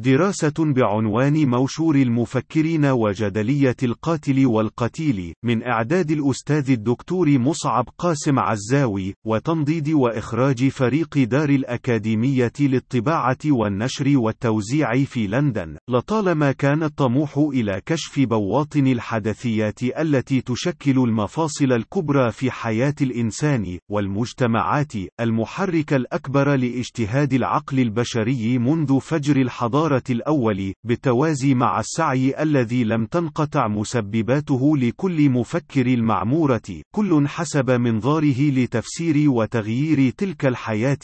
دراسة بعنوان موشور المفكرين وجدلية القاتل والقتيل، من إعداد الأستاذ الدكتور مصعب قاسم عزاوي، وتنضيد وإخراج فريق دار الأكاديمية للطباعة والنشر والتوزيع في لندن، لطالما كان الطموح إلى كشف بواطن الحدثيات التي تشكل المفاصل الكبرى في حياة الإنسان والمجتمعات، المحرك الأكبر لإجتهاد العقل البشري منذ فجر الحضارة الأول، بالتوازي مع السعي الذي لم تنقطع مسبباته لكل مفكر المعمورة، كل حسب منظاره لتفسير وتغيير تلك الحياة،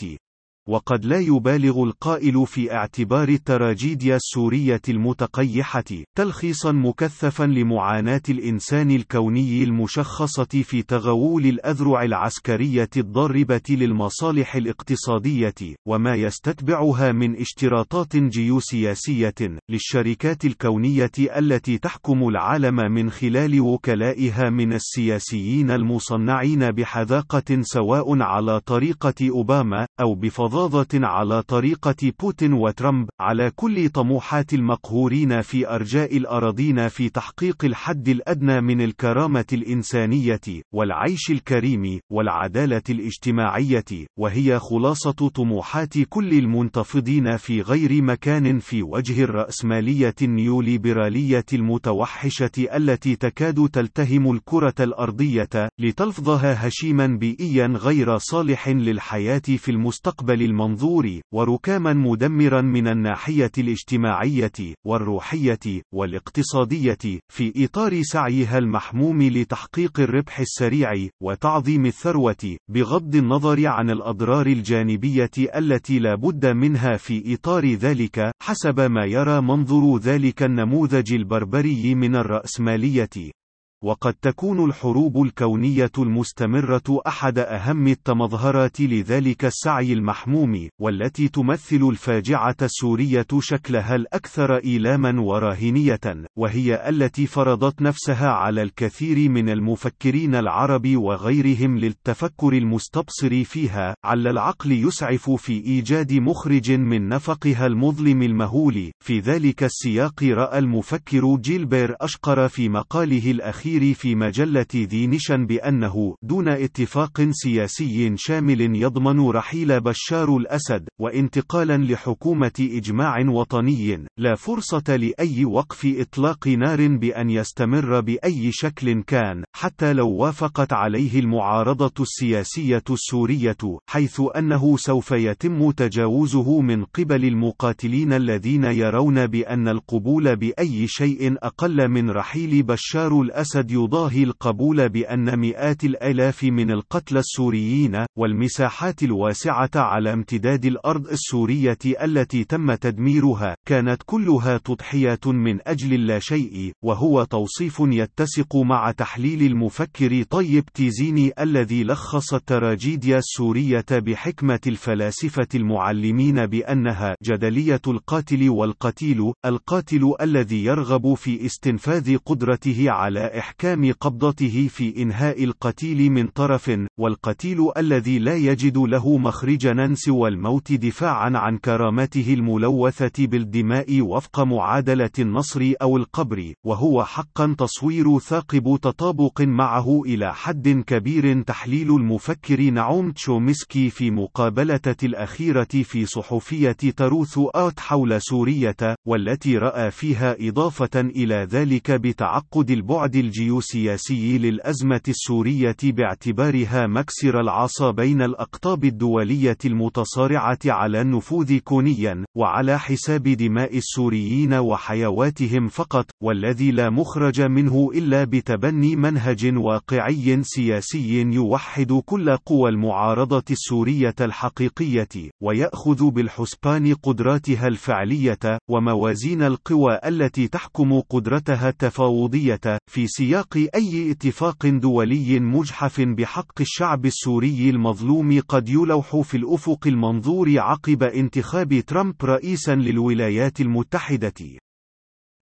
وقد لا يبالغ القائل في اعتبار التراجيديا السورية المتقيحة تلخيصا مكثفا لمعاناة الإنسان الكوني المشخصة في تغول الأذرع العسكرية الضاربة للمصالح الاقتصادية وما يستتبعها من اشتراطات جيوسياسية للشركات الكونية التي تحكم العالم من خلال وكلائها من السياسيين المصنعين بحذاقة سواء على طريقة أوباما أو بفضل فظاظة على طريقة بوتين وترامب على كل طموحات المقهورين في أرجاء الأراضين في تحقيق الحد الأدنى من الكرامة الإنسانية والعيش الكريم والعدالة الاجتماعية وهي خلاصة طموحات كل المنتفضين في غير مكان في وجه الرأسمالية النيوليبرالية المتوحشة التي تكاد تلتهم الكرة الأرضية لتلفظها هشيما بيئيا غير صالح للحياة في المستقبل المنظور وركاما مدمرا من الناحية الاجتماعية والروحية والاقتصادية في إطار سعيها المحموم لتحقيق الربح السريع وتعظيم الثروة بغض النظر عن الأضرار الجانبية التي لا بد منها في إطار ذلك حسب ما يرى منظر ذلك النموذج البربري من الرأسمالية. وقد تكون الحروب الكونية المستمرة أحد أهم التمظهرات لذلك السعي المحموم، والتي تمثل الفاجعة السورية شكلها الأكثر إيلاما وراهنية، وهي التي فرضت نفسها على الكثير من المفكرين العرب وغيرهم للتفكر المستبصر فيها، عل العقل يسعف في إيجاد مخرج من نفقها المظلم المهول، في ذلك السياق رأى المفكر جيلبير أشقر في مقاله الأخير الأخير في مجلة ذي نشن بأنه دون اتفاق سياسي شامل يضمن رحيل بشار الأسد وانتقالا لحكومة إجماع وطني لا فرصة لأي وقف إطلاق نار بأن يستمر بأي شكل كان حتى لو وافقت عليه المعارضة السياسية السورية حيث أنه سوف يتم تجاوزه من قبل المقاتلين الذين يرون بأن القبول بأي شيء أقل من رحيل بشار الأسد قد يضاهي القبول بأن مئات الآلاف من القتلى السوريين والمساحات الواسعة على امتداد الأرض السورية التي تم تدميرها كانت كلها تضحيات من أجل اللا شيء وهو توصيف يتسق مع تحليل المفكر طيب تيزيني الذي لخص التراجيديا السورية بحكمة الفلاسفة المعلمين بأنها جدلية القاتل والقتيل القاتل الذي يرغب في استنفاذ قدرته على إحكام إحكام قبضته في إنهاء القتيل من طرف، والقتيل الذي لا يجد له مخرجا سوى الموت دفاعا عن كرامته الملوثة بالدماء وفق معادلة النصر أو القبر، وهو حقا تصوير ثاقب تطابق معه إلى حد كبير تحليل المفكر نعوم تشومسكي في مقابلة الأخيرة في صحفية تروث آت حول سورية، والتي رأى فيها إضافة إلى ذلك بتعقد البعد الجيوسي الجيوسياسي للأزمة السورية باعتبارها مكسر العصا بين الأقطاب الدولية المتصارعة على النفوذ كونيا، وعلى حساب دماء السوريين وحيواتهم فقط، والذي لا مخرج منه إلا بتبني منهج واقعي سياسي يوحد كل قوى المعارضة السورية الحقيقية، ويأخذ بالحسبان قدراتها الفعلية، وموازين القوى التي تحكم قدرتها التفاوضية، في سياق سياق أي اتفاق دولي مجحف بحق الشعب السوري المظلوم قد يلوح في الأفق المنظور عقب انتخاب ترامب رئيسا للولايات المتحدة.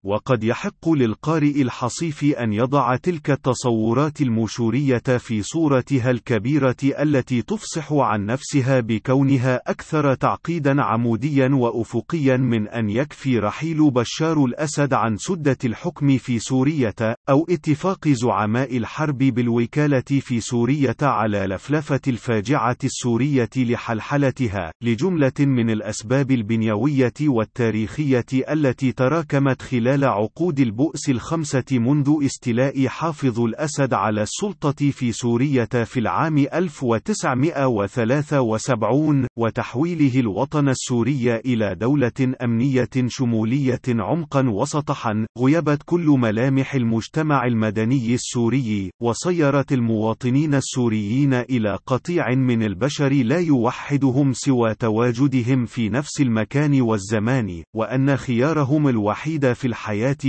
وقد يحق للقارئ الحصيف أن يضع تلك التصورات المشورية في صورتها الكبيرة التي تفصح عن نفسها بكونها أكثر تعقيدا عموديا وأفقيا من أن يكفي رحيل بشار الأسد عن سدة الحكم في سورية، أو اتفاق زعماء الحرب بالوكالة في سورية على لفلفة الفاجعة السورية لحلحلتها، لجملة من الأسباب البنيوية والتاريخية التي تراكمت خلال خلال عقود البؤس الخمسة منذ استيلاء حافظ الأسد على السلطة في سورية في العام 1973 وتحويله الوطن السوري إلى دولة أمنية شمولية عمقا وسطحا غيبت كل ملامح المجتمع المدني السوري وصيرت المواطنين السوريين إلى قطيع من البشر لا يوحدهم سوى تواجدهم في نفس المكان والزمان وأن خيارهم الوحيد في الحياة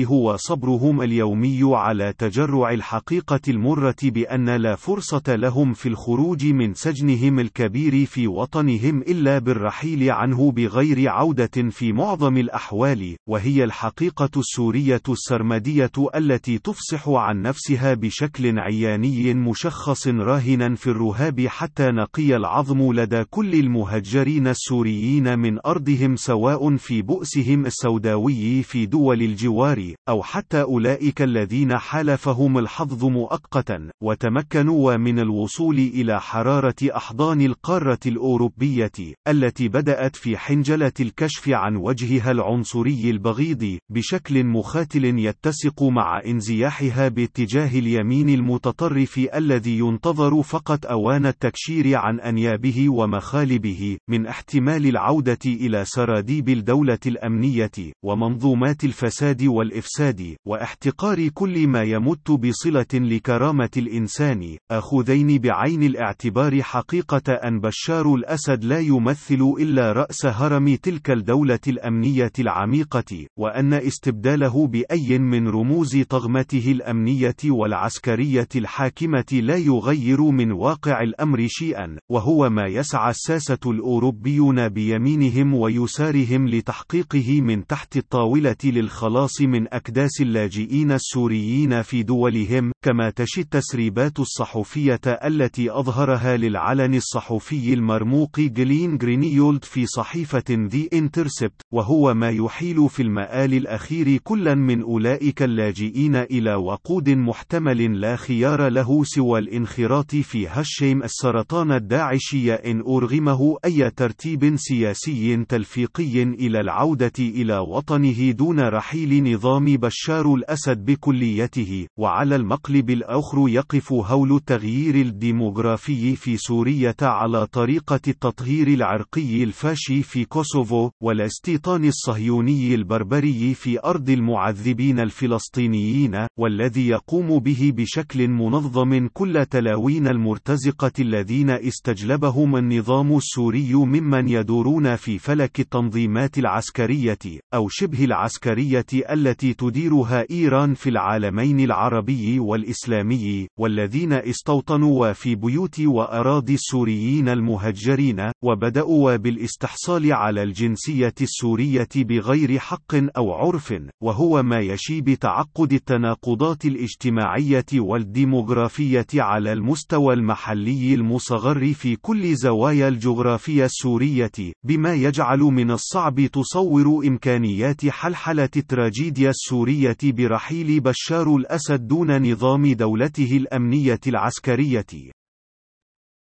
هو صبرهم اليومي على تجرع الحقيقة المرة بأن لا فرصة لهم في الخروج من سجنهم الكبير في وطنهم إلا بالرحيل عنه بغير عودة في معظم الأحوال، وهي الحقيقة السورية السرمدية التي تفصح عن نفسها بشكل عياني مشخص راهنا في الرهاب حتى نقي العظم لدى كل المهجرين السوريين من أرضهم سواء في بؤسهم السوداوي في دول الجوار، أو حتى أولئك الذين حالفهم الحظ مؤقتا، وتمكنوا من الوصول إلى حرارة أحضان القارة الأوروبية، التي بدأت في حنجلة الكشف عن وجهها العنصري البغيض، بشكل مخاتل يتسق مع انزياحها باتجاه اليمين المتطرف الذي ينتظر فقط أوان التكشير عن أنيابه ومخالبه، من احتمال العودة إلى سراديب الدولة الأمنية، ومنظومات الفساد الفساد والإفساد، واحتقار كل ما يمت بصلة لكرامة الإنسان، آخذين بعين الاعتبار حقيقة أن بشار الأسد لا يمثل إلا رأس هرم تلك الدولة الأمنية العميقة، وأن استبداله بأي من رموز طغمته الأمنية والعسكرية الحاكمة لا يغير من واقع الأمر شيئا، وهو ما يسعى الساسة الأوروبيون بيمينهم ويسارهم لتحقيقه من تحت الطاولة للخلاص الخلاص من أكداس اللاجئين السوريين في دولهم، كما تشي التسريبات الصحفية التي أظهرها للعلن الصحفي المرموق جلين جرينيولد في صحيفة ذي انترسبت، وهو ما يحيل في المآل الأخير كلا من أولئك اللاجئين إلى وقود محتمل لا خيار له سوى الانخراط في هشيم السرطان الداعشي إن أرغمه أي ترتيب سياسي تلفيقي إلى العودة إلى وطنه دون رحيل تشكيل نظام بشار الأسد بكليته، وعلى المقلب الآخر يقف هول التغيير الديموغرافي في سوريا على طريقة التطهير العرقي الفاشي في كوسوفو، والاستيطان الصهيوني البربري في أرض المعذبين الفلسطينيين، والذي يقوم به بشكل منظم كل تلاوين المرتزقة الذين استجلبهم النظام السوري ممن يدورون في فلك التنظيمات العسكرية، أو شبه العسكرية التي تديرها إيران في العالمين العربي والإسلامي، والذين استوطنوا في بيوت وأراضي السوريين المهجرين، وبدأوا بالإستحصال على الجنسية السورية بغير حق أو عرف، وهو ما يشي بتعقد التناقضات الاجتماعية والديموغرافية على المستوى المحلي المصغر في كل زوايا الجغرافيا السورية، بما يجعل من الصعب تصور إمكانيات حلحلة التراجيديا السورية برحيل بشار الأسد دون نظام دولته الأمنية العسكرية.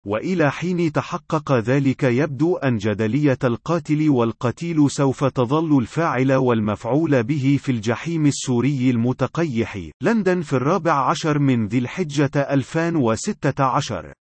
وإلى حين تحقق ذلك يبدو أن جدلية القاتل والقتيل سوف تظل الفاعل والمفعول به في الجحيم السوري المتقيح. لندن في الرابع عشر من ذي الحجة 2016